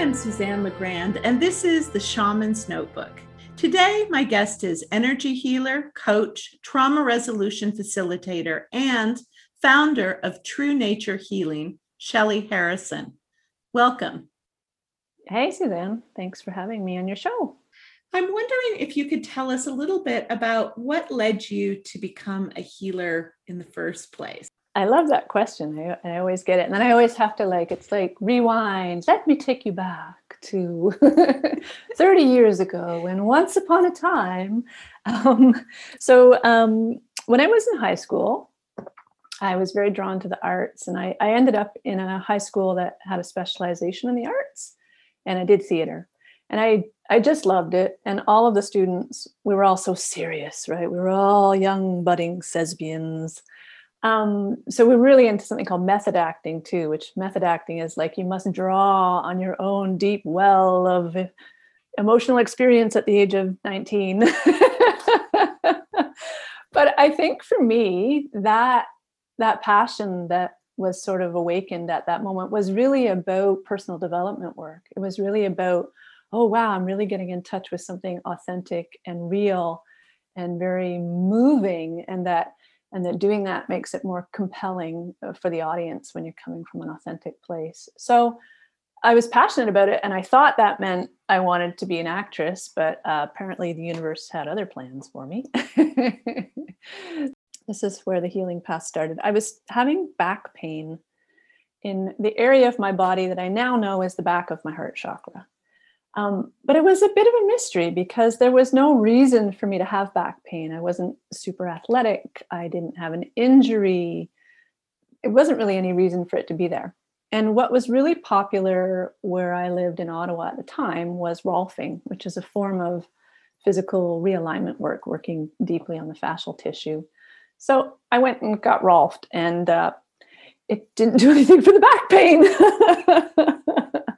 am Suzanne LaGrande, and this is the Shaman's Notebook. Today, my guest is energy healer, coach, trauma resolution facilitator, and founder of True Nature Healing, Shelley Harrison. Welcome. Hey, Suzanne. Thanks for having me on your show. I'm wondering if you could tell us a little bit about what led you to become a healer in the first place. I love that question. I, I always get it. And then I always have to like, it's like rewind. Let me take you back to 30 years ago when once upon a time. Um, so um, when I was in high school, I was very drawn to the arts and I, I ended up in a high school that had a specialization in the arts and I did theater. And I I just loved it. And all of the students, we were all so serious, right? We were all young budding thespians um, so we're really into something called method acting too, which method acting is like you must draw on your own deep well of emotional experience at the age of 19. but I think for me, that that passion that was sort of awakened at that moment was really about personal development work. It was really about, oh wow, I'm really getting in touch with something authentic and real and very moving, and that and that doing that makes it more compelling uh, for the audience when you're coming from an authentic place. So i was passionate about it and i thought that meant i wanted to be an actress but uh, apparently the universe had other plans for me. This is where the healing path started. I was having back pain in the area of my body that i now know is the back of my heart chakra um, but it was a bit of a mystery because there was no reason for me to have back pain. I wasn't super athletic. I didn't have an injury. It wasn't really any reason for it to be there. And what was really popular where I lived in Ottawa at the time was Rolfing, which is a form of physical realignment work, working deeply on the fascial tissue. So I went and got Rolfed, and uh, it didn't do anything for the back pain.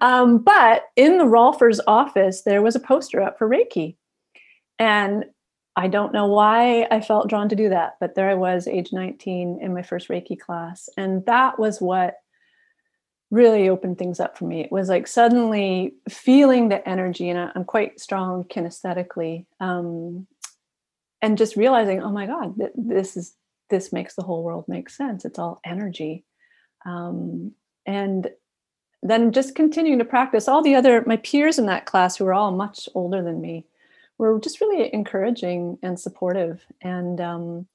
um, but in the Rolfer's office, there was a poster up for Reiki. And I don't know why I felt drawn to do that, but there I was, age 19, in my first Reiki class. And that was what really opened things up for me. It was like suddenly feeling the energy, and I'm quite strong kinesthetically, um, and just realizing, oh my God, this is this makes the whole world make sense. It's all energy. Um, and then just continuing to practice. All the other my peers in that class who were all much older than me were just really encouraging and supportive and um,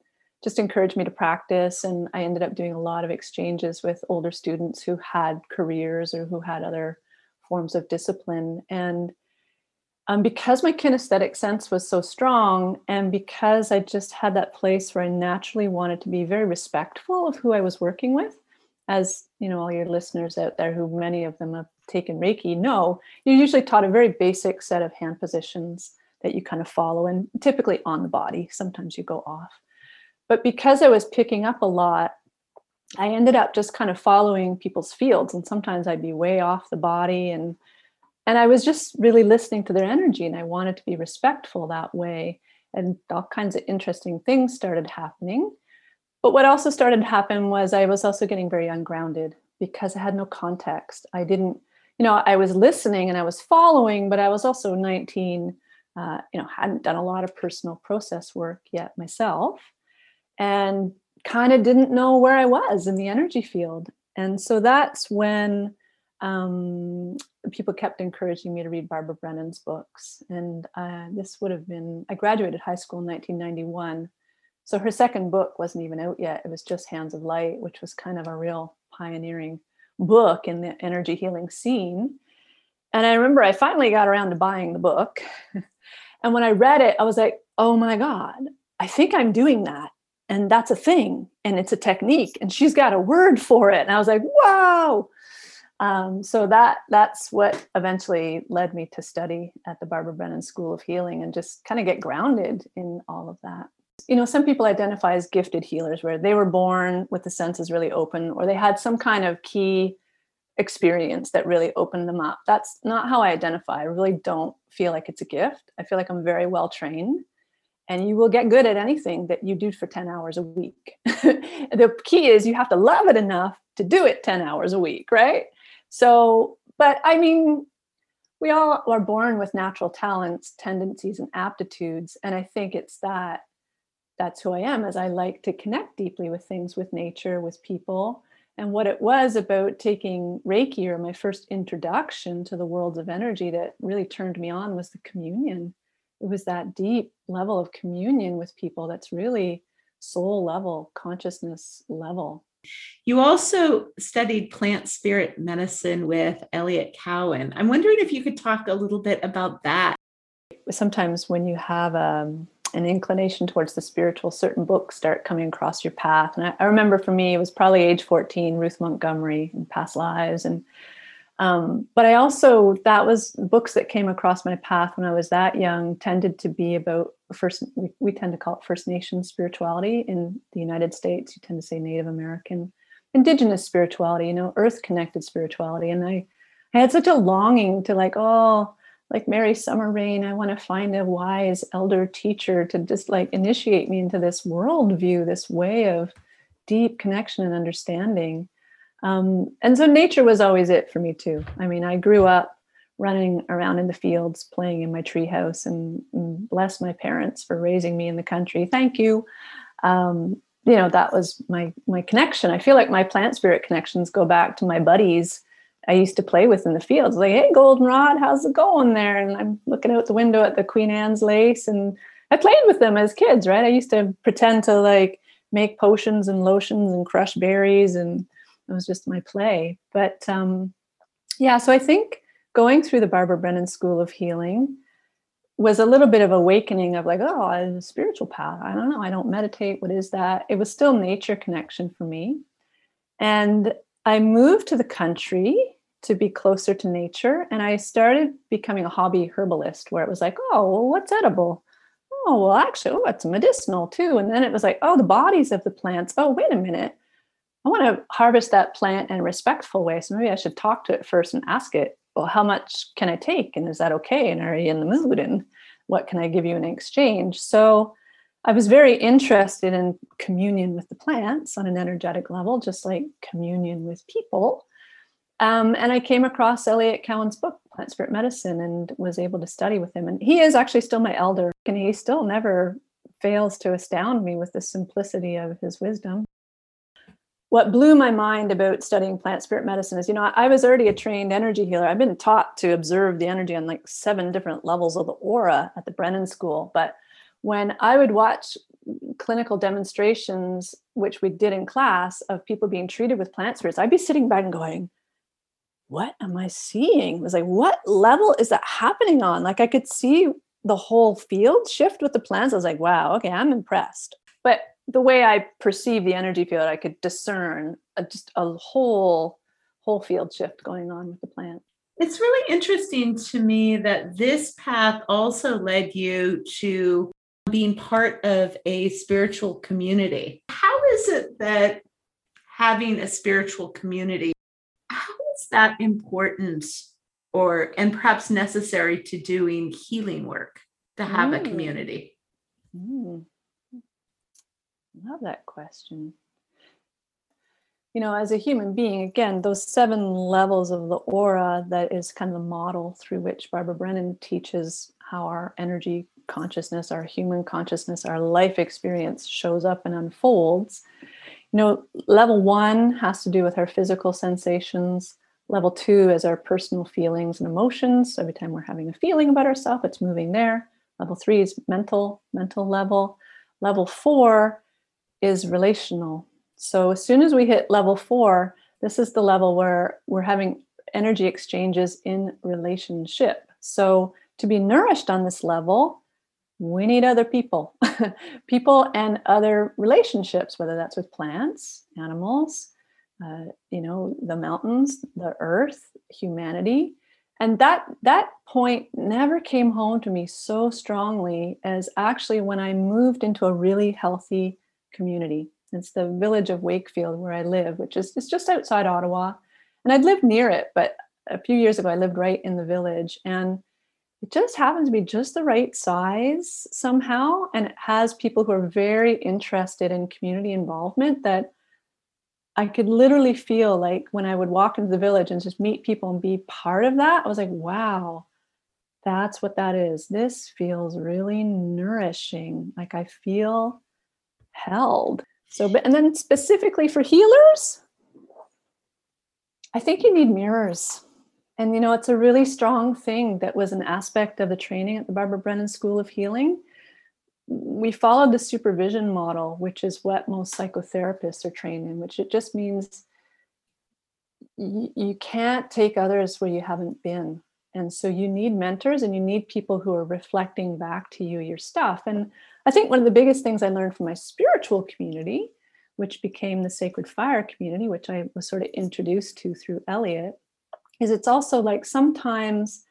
just encouraged me to practice. And i ended up doing a lot of exchanges with older students who had careers or who had other forms of discipline. And um, because my kinesthetic sense was so strong and because i just had that place where i naturally wanted to be very respectful of who i was working with as you know all your listeners out there who many of them have taken reiki know you're usually taught a very basic set of hand positions that you kind of follow and typically on the body sometimes you go off. But because i was picking up a lot i ended up just kind of following people's fields and sometimes i'd be way off the body and and i was just really listening to their energy and i wanted to be respectful that way. And all kinds of interesting things started happening but what also started to happen was I was also getting very ungrounded because I had no context. I didn't, you know, I was listening and I was following, but I was also 19, uh, you know, hadn't done a lot of personal process work yet myself and kind of didn't know where I was in the energy field. And so that's when um, people kept encouraging me to read Barbara Brennan's books. And uh, this would have been, I graduated high school in 1991. So her second book wasn't even out yet. It was just Hands of Light, which was kind of a real pioneering book in the energy healing scene. And I remember I finally got around to buying the book. and when I read it, I was like, oh my God, I think I'm doing that. And that's a thing. And it's a technique. And she's got a word for it. And I was like, wow. Um, so that that's what eventually led me to study at the Barbara Brennan School of Healing and just kind of get grounded in all of that you know some people identify as gifted healers where they were born with the senses really open or they had some kind of key experience that really opened them up. That's not how i identify. I really don't feel like it's a gift. I feel like i'm very well trained and you will get good at anything that you do for 10 hours a week. The key is you have to love it enough to do it 10 hours a week right? So but I mean, we all are born with natural talents, tendencies, and aptitudes. And I think it's that that's who I am, as I like to connect deeply with things, with nature, with people. And what it was about taking Reiki or my first introduction to the worlds of energy that really turned me on was the communion. It was that deep level of communion with people that's really soul level, consciousness level. You also studied plant spirit medicine with Eliot Cowan. I'm wondering if you could talk a little bit about that. Sometimes when you have um, an inclination towards the spiritual, certain books start coming across your path. And I, I remember for me, it was probably age 14, Ruth Montgomery and Past Lives. And um, but I also that was books that came across my path when I was that young tended to be about first we, we tend to call it First Nation spirituality in the United States. You tend to say Native American, Indigenous spirituality, you know, earth connected spirituality. And I, I had such a longing to like, oh, like Mary Summer Rain, I want to find a wise elder teacher to just like initiate me into this worldview, this way of deep connection and understanding. Um, and so nature was always it for me too. I mean, I grew up running around in the fields, playing in my treehouse, and, and bless my parents for raising me in the country. Thank you. Um, you know, that was my my connection. I feel like my plant spirit connections go back to my buddies I used to play with in the fields. Like, hey, goldenrod, how's it going there? And I'm looking out the window at the Queen Anne's lace, and I played with them as kids, right? I used to pretend to like make potions and lotions and crush berries and it was just my play. But um, yeah, so I think going through the Barbara Brennan School of Healing was a little bit of awakening of like, oh, I'm a spiritual path. I don't know. I don't meditate. What is that? It was still nature connection for me. And I moved to the country to be closer to nature. And I started becoming a hobby herbalist where it was like, oh, well, what's edible? Oh, well, actually, oh, it's medicinal too. And then it was like, oh, the bodies of the plants. Oh, wait a minute. I want to harvest that plant in a respectful way. So maybe I should talk to it first and ask it, well, how much can I take? And is that okay? And are you in the mood? And what can I give you in exchange? So I was very interested in communion with the plants on an energetic level, just like communion with people. Um, and I came across Eliot Cowan's book, Plant Spirit Medicine, and was able to study with him. And he is actually still my elder, and he still never fails to astound me with the simplicity of his wisdom what blew my mind about studying plant spirit medicine is, you know, I was already a trained energy healer. I've been taught to observe the energy on like seven different levels of the aura at the Brennan School. But when I would watch clinical demonstrations, which we did in class, of people being treated with plant spirits, I'd be sitting back and going, what am I seeing? It was like, what level is that happening on? Like I could see the whole field shift with the plants. I was like, wow, okay, I'm impressed. But the way I perceive the energy field, I could discern a, just a whole whole field shift going on with the plant. It's really interesting to me that this path also led you to being part of a spiritual community. How is it that having a spiritual community, how is that important or and perhaps necessary to doing healing work to have mm. a community? Mm. Love that question. You know, as a human being, again, those seven levels of the aura that is kind of the model through which Barbara Brennan teaches how our energy consciousness, our human consciousness, our life experience shows up and unfolds. You know, level one has to do with our physical sensations. Level two is our personal feelings and emotions. Every time we're having a feeling about ourselves, it's moving there. Level three is mental, mental level. Level four is relational. So as soon as we hit level four, this is the level where we're having energy exchanges in relationship. So to be nourished on this level, we need other people, people and other relationships, whether that's with plants, animals, uh, you know, the mountains, the earth, humanity. And that that point never came home to me so strongly as actually when I moved into a really healthy community. It's the village of Wakefield where I live, which is it's just outside Ottawa. And I'd lived near it, but a few years ago I lived right in the village and it just happens to be just the right size somehow and it has people who are very interested in community involvement that I could literally feel like when I would walk into the village and just meet people and be part of that, I was like, wow, that's what that is. This feels really nourishing. Like I feel held. So, and then specifically for healers, I think you need mirrors. And, you know, it's a really strong thing that was an aspect of the training at the Barbara Brennan School of Healing. We followed the supervision model, which is what most psychotherapists are trained in, which it just means you, can't take others where you haven't been. And so you need mentors and you need people who are reflecting back to you your stuff. And I think one of the biggest things I learned from my spiritual community, which became the Sacred Fire community, which I was sort of introduced to through Eliot, is it's also like sometimes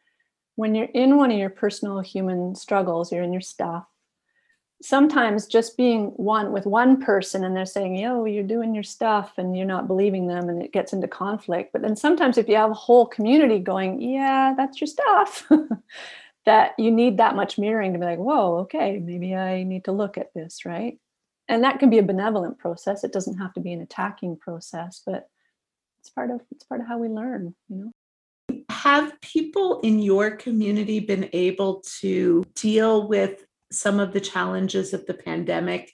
when you're in one of your personal human struggles, you're in your stuff. Sometimes just being one with one person and they're saying, yo, you're doing your stuff and you're not believing them and it gets into conflict. But then sometimes if you have a whole community going, yeah, that's your stuff, that you need that much mirroring to be like, whoa, okay, maybe I need to look at this, right? And that can be a benevolent process. It doesn't have to be an attacking process, but it's part of it's part of how we learn, you know have people in your community been able to deal with some of the challenges of the pandemic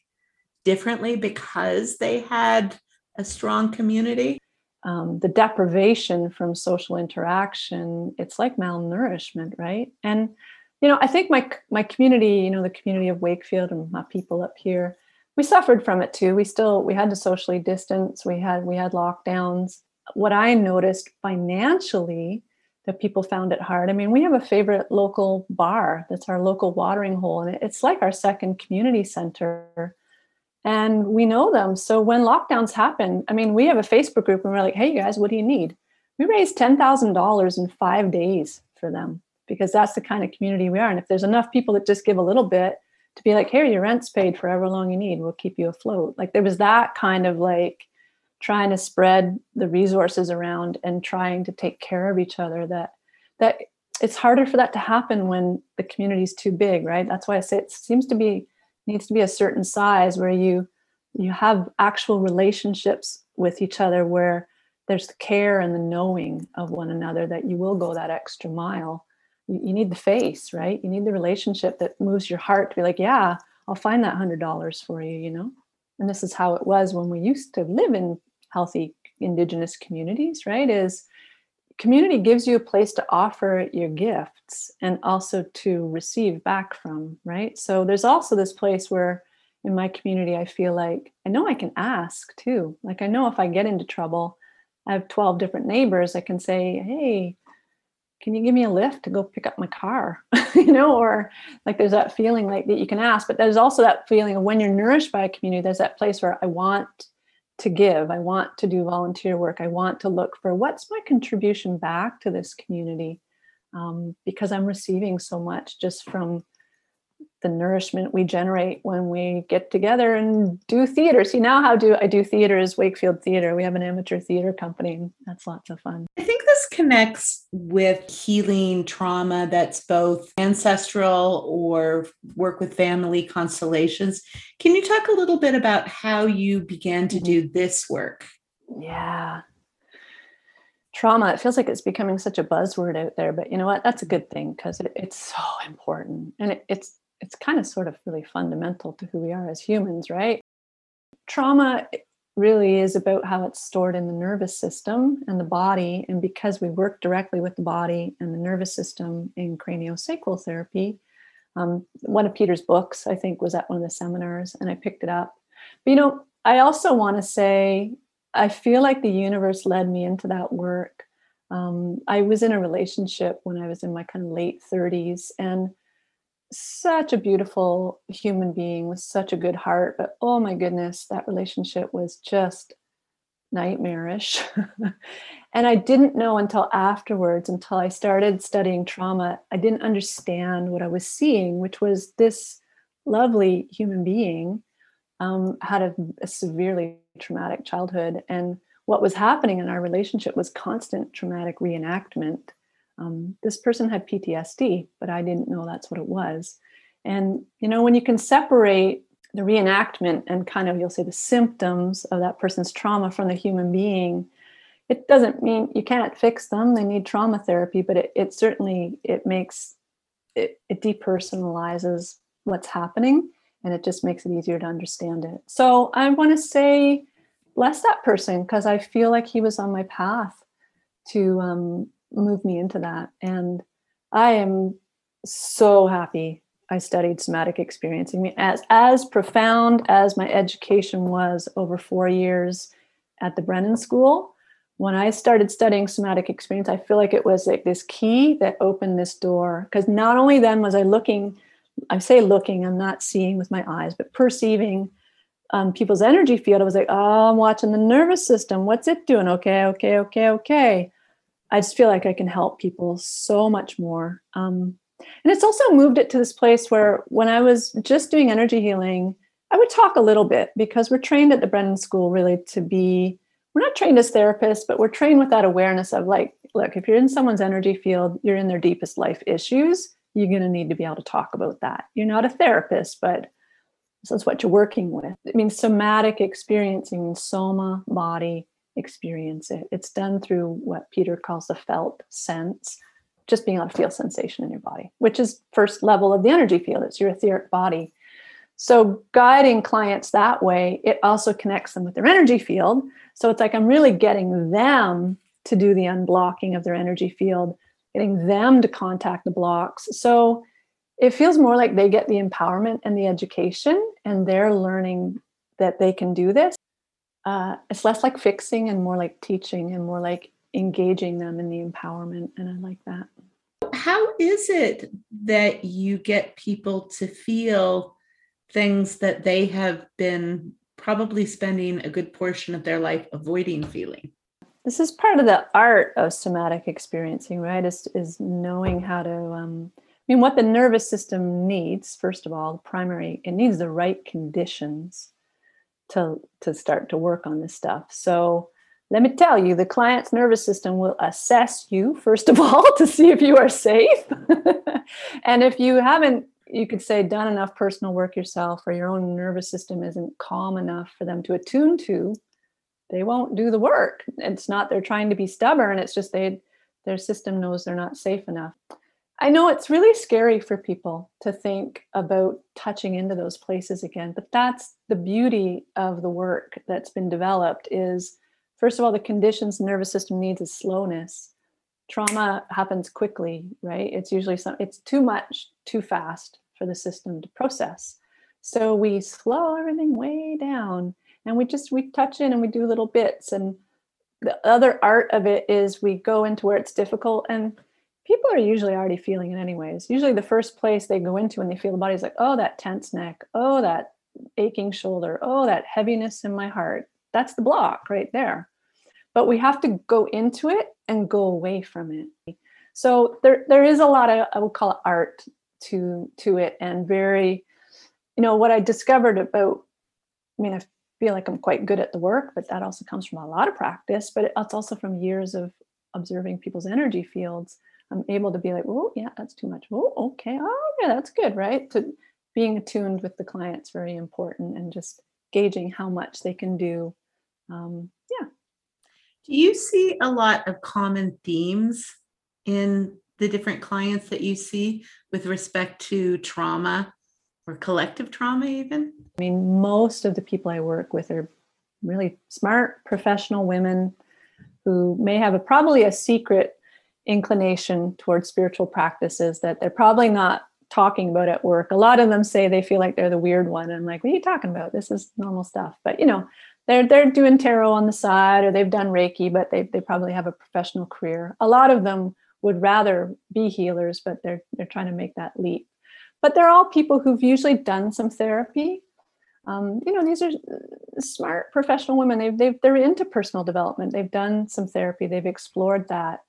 differently because they had a strong community? Um, the deprivation from social interaction, it's like malnourishment, right? And you know, I think my my community, you know, the community of Wakefield and my people up here, we suffered from it too. We still we had to socially distance. We had we had lockdowns. What I noticed financially that people found it hard. I mean, we have a favorite local bar that's our local watering hole, and it's like our second community center. And we know them. So when lockdowns happen, I mean, we have a Facebook group and we're like, hey, you guys, what do you need? We raised $10,000 in five days for them because that's the kind of community we are. And if there's enough people that just give a little bit to be like, here, your rent's paid for however long you need, we'll keep you afloat. Like there was that kind of like, trying to spread the resources around and trying to take care of each other that that it's harder for that to happen when the community is too big right? That's why i say it seems to be needs to be a certain size where you you have actual relationships with each other where there's the care and the knowing of one another that you will go that extra mile. You, you need the face right? You need the relationship that moves your heart to be like yeah i'll find that hundred dollars for you you know and this is how it was when we used to live in healthy indigenous communities right is community gives you a place to offer your gifts and also to receive back from right? So there's also this place where in my community i feel like i know i can ask too. Like i know if i get into trouble i have 12 different neighbors i can say hey can you give me a lift to go pick up my car? You know or like there's that feeling like that you can ask but there's also that feeling of when you're nourished by a community there's that place where i want to give i want to do volunteer work i want to look for what's my contribution back to this community um, because i'm receiving so much just from the nourishment we generate when we get together and do theater. See now how do I do theater is Wakefield Theater. We have an amateur theater company. That's lots of fun. I think this connects with healing trauma that's both ancestral or work with family constellations. Can you talk a little bit about how you began to mm-hmm. do this work? Yeah. Trauma, it feels like it's becoming such a buzzword out there, but you know what? That's a good thing because it, it's so important. And it, it's it's kind of sort of really fundamental to who we are as humans, right? Trauma really is about how it's stored in the nervous system and the body. And because we work directly with the body and the nervous system in craniosacral therapy, um, one of Peter's books, I think, was at one of the seminars, and I picked it up. But you know, I also want to say, I feel like the universe led me into that work. Um, I was in a relationship when I was in my kind of late 30s, and such a beautiful human being with such a good heart but oh my goodness that relationship was just nightmarish. And i didn't know until afterwards until i started studying trauma i didn't understand what i was seeing which was this lovely human being um, had a, a severely traumatic childhood and what was happening in our relationship was constant traumatic reenactment um, this person had PTSD, but I didn't know that's what it was. And, you know, when you can separate the reenactment and kind of you'll say the symptoms of that person's trauma from the human being it doesn't mean you can't fix them they need trauma therapy but it, it certainly it makes it, it depersonalizes what's happening and it just makes it easier to understand it so i want to say bless that person because i feel like he was on my path to um, move me into that and i am so happy I studied somatic experiencing. I mean, as as profound as my education was over four years at the Brennan School, when I started studying somatic experience, I feel like it was like this key that opened this door. Because not only then was I looking, I say looking, I'm not seeing with my eyes, but perceiving um, people's energy field. I was like, oh, I'm watching the nervous system. What's it doing? Okay, okay, okay, okay. I just feel like I can help people so much more. Um, and it's also moved it to this place where when I was just doing energy healing, I would talk a little bit because we're trained at the Brennan School really to be, we're not trained as therapists, but we're trained with that awareness of like, look, if you're in someone's energy field, you're in their deepest life issues, you're going to need to be able to talk about that. You're not a therapist, but this is what you're working with. It means somatic experiencing soma, body, experience it. It's done through what Peter calls the felt sense just being able to feel sensation in your body, which is first level of the energy field. It's your etheric body. So guiding clients that way, it also connects them with their energy field. So it's like I'm really getting them to do the unblocking of their energy field, getting them to contact the blocks. So it feels more like they get the empowerment and the education, and they're learning that they can do this. Uh, it's less like fixing and more like teaching and more like engaging them in the empowerment. And I like that. How is it that you get people to feel things that they have been probably spending a good portion of their life avoiding feeling? This is part of the art of somatic experiencing, right? Is, is knowing how to, um, I mean, what the nervous system needs, first of all, primary, it needs the right conditions to, to start to work on this stuff. So, let me tell you, the client's nervous system will assess you, first of all, to see if you are safe. and if you haven't, you could say, done enough personal work yourself, or your own nervous system isn't calm enough for them to attune to, they won't do the work. It's not they're trying to be stubborn, it's just they their system knows they're not safe enough. I know it's really scary for people to think about touching into those places again, but that's the beauty of the work that's been developed is first of all, the conditions the nervous system needs is slowness. Trauma happens quickly, right? It's usually some, it's too much, too fast for the system to process. So we slow everything way down and we just we touch in and we do little bits. And the other art of it is we go into where it's difficult and people are usually already feeling it anyways. Usually the first place they go into when they feel the body is like, oh, that tense neck, oh, that aching shoulder, oh, that heaviness in my heart, that's the block right there. But we have to go into it and go away from it. So there there is a lot of i would call it art to to it and very you know what i discovered about i mean i feel like i'm quite good at the work but that also comes from a lot of practice but it's also from years of observing people's energy fields i'm able to be like oh yeah that's too much. Oh okay. Oh yeah that's good right? To being attuned with the client's very important and just gauging how much they can do um, yeah. Do you see a lot of common themes in the different clients that you see with respect to trauma or collective trauma, even? I mean, most of the people I work with are really smart professional women who may have a probably a secret inclination towards spiritual practices that they're probably not talking about at work. A lot of them say they feel like they're the weird one. I'm like, what are you talking about? This is normal stuff. But you know, they're they're doing tarot on the side or they've done Reiki, but they they probably have a professional career. A lot of them would rather be healers, but they're they're trying to make that leap. But they're all people who've usually done some therapy. Um, you know, these are smart professional women. They've, they've they're into personal development. They've done some therapy. They've explored that.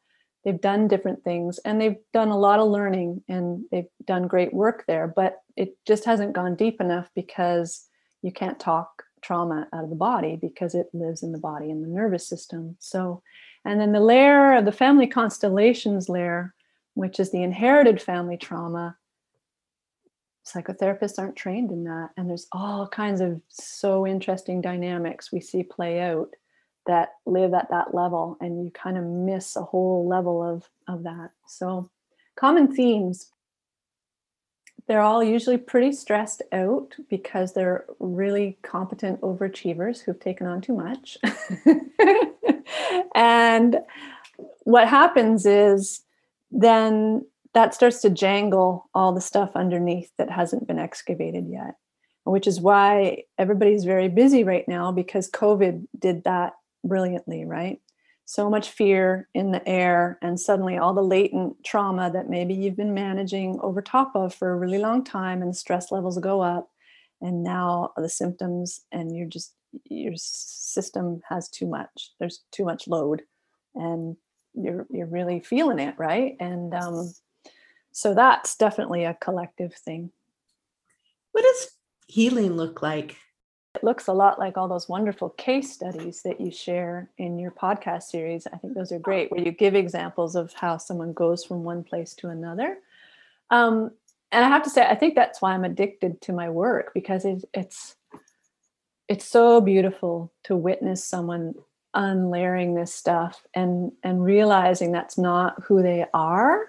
They've done different things, and they've done a lot of learning, and they've done great work there. But it just hasn't gone deep enough because you can't talk trauma out of the body because it lives in the body and the nervous system. So, and then the layer of the family constellations layer, which is the inherited family trauma, psychotherapists aren't trained in that and there's all kinds of so interesting dynamics we see play out that live at that level and you kind of miss a whole level of of that. So common themes. They're all usually pretty stressed out because they're really competent overachievers who've taken on too much. And what happens is then that starts to jangle all the stuff underneath that hasn't been excavated yet which is why everybody's very busy right now because covid did that brilliantly right? So much fear in the air and suddenly all the latent trauma that maybe you've been managing over top of for a really long time and the stress levels go up and now the symptoms and you're just your system has too much there's too much load and you're you're really feeling it right? And um, so that's definitely a collective thing. What does healing look like it looks a lot like all those wonderful case studies that you share in your podcast series. I think those are great where you give examples of how someone goes from one place to another. Um, and i have to say i think that's why i'm addicted to my work because it's it's it's so beautiful to witness someone unlayering this stuff and and realizing that's not who they are.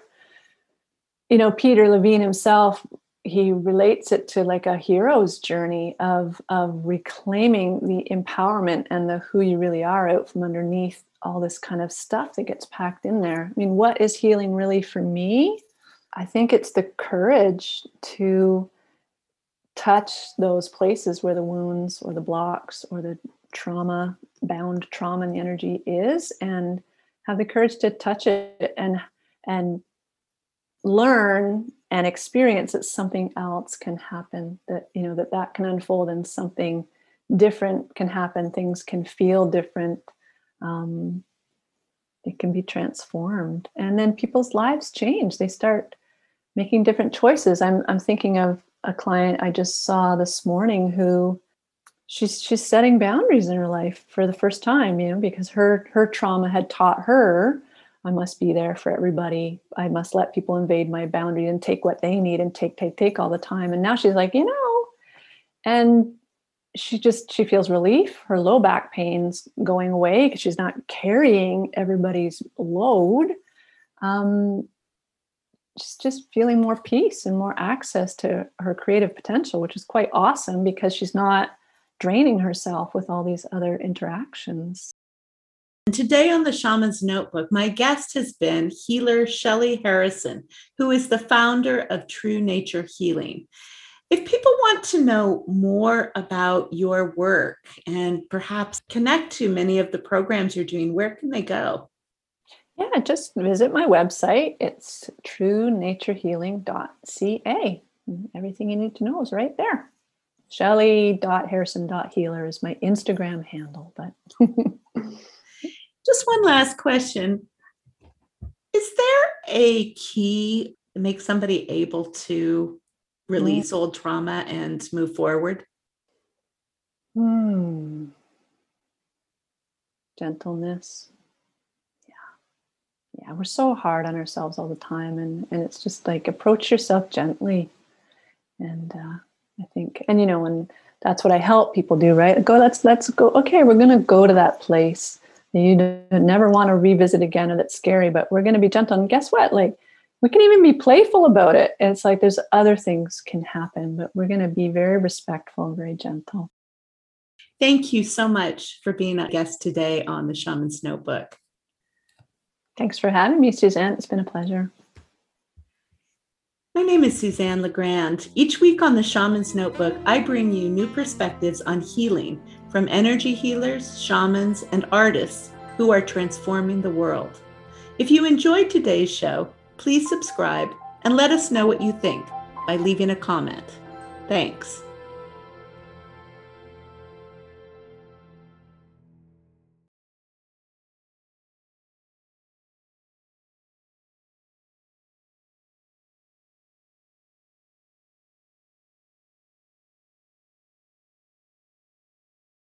You know peter levine himself he relates it to like a hero's journey of of reclaiming the empowerment and the who you really are out from underneath all this kind of stuff that gets packed in there. I mean what is healing really for me? I think it's the courage to touch those places where the wounds or the blocks or the trauma bound trauma and the energy is and have the courage to touch it and and learn and experience that something else can happen that you know that that can unfold and something different can happen things can feel different um, it can be transformed. And then people's lives change. They start making different choices. I'm, I'm thinking of a client i just saw this morning who she's she's setting boundaries in her life for the first time you know because her her trauma had taught her i must be there for everybody. I must let people invade my boundary and take what they need and take take take all the time. And now she's like you know and she just she feels relief. Her low back pains going away because she's not carrying everybody's load. Um she's just feeling more peace and more access to her creative potential which is quite awesome because she's not draining herself with all these other interactions. And today on the Shaman's Notebook, my guest has been healer Shelley Harrison, who is the founder of True Nature Healing. If people want to know more about your work and perhaps connect to many of the programs you're doing, where can they go? Yeah, just visit my website. It's truenaturehealing.ca. Everything you need to know is right there. Shelly.harrison.healer is my Instagram handle. But just one last question. Is there a key to make somebody able to release mm. old trauma and move forward? Hmm. Gentleness. Yeah. Yeah, we're so hard on ourselves all the time. And, and it's just like approach yourself gently and uh, I think, and you know, and that's what I help people do, right? Go, let's let's go. Okay, we're going to go to that place that you never want to revisit again, or that's scary, but we're going to be gentle. And guess what? Like, we can even be playful about it. It's like there's other things can happen, but we're going to be very respectful and very gentle. Thank you so much for being a guest today on the Shaman's Notebook. Thanks for having me, Suzanne. It's been a pleasure. My name is Suzanne LaGrande. Each week on the Shaman's Notebook, I bring you new perspectives on healing from energy healers, shamans, and artists who are transforming the world. If you enjoyed today's show, please subscribe and let us know what you think by leaving a comment. Thanks.